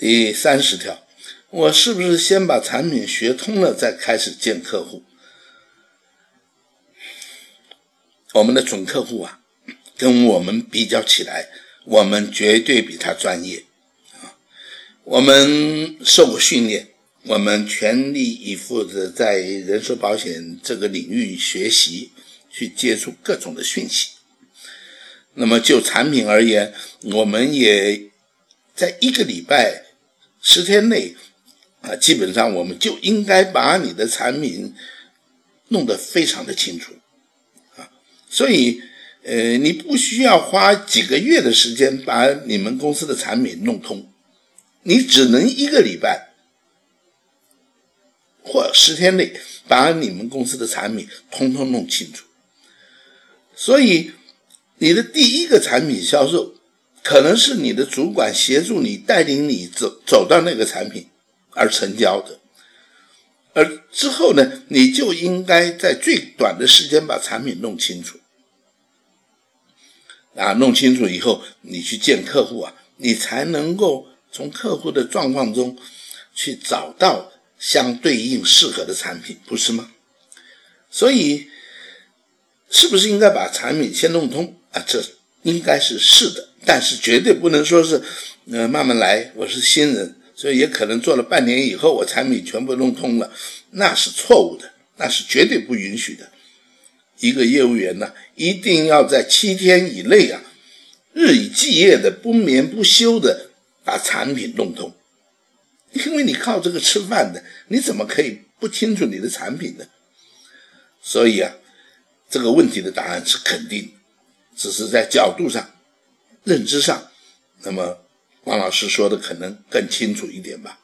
第三十条，我是不是先把产品学通了再开始见客户？我们的准客户啊，跟我们比较起来，我们绝对比他专业啊。我们受过训练，我们全力以赴的在人寿保险这个领域学习，去接触各种的讯息。那么就产品而言，我们也在一个礼拜。十天内，啊，基本上我们就应该把你的产品弄得非常的清楚，啊，所以，呃，你不需要花几个月的时间把你们公司的产品弄通，你只能一个礼拜或十天内把你们公司的产品通通弄清楚。所以，你的第一个产品销售。可能是你的主管协助你带领你走走到那个产品而成交的，而之后呢，你就应该在最短的时间把产品弄清楚，啊，弄清楚以后你去见客户啊，你才能够从客户的状况中去找到相对应适合的产品，不是吗？所以，是不是应该把产品先弄通啊？这应该是是的。但是绝对不能说是，呃，慢慢来。我是新人，所以也可能做了半年以后，我产品全部弄通了，那是错误的，那是绝对不允许的。一个业务员呢，一定要在七天以内啊，日以继夜的不眠不休的把产品弄通，因为你靠这个吃饭的，你怎么可以不清楚你的产品呢？所以啊，这个问题的答案是肯定，只是在角度上。认知上，那么王老师说的可能更清楚一点吧。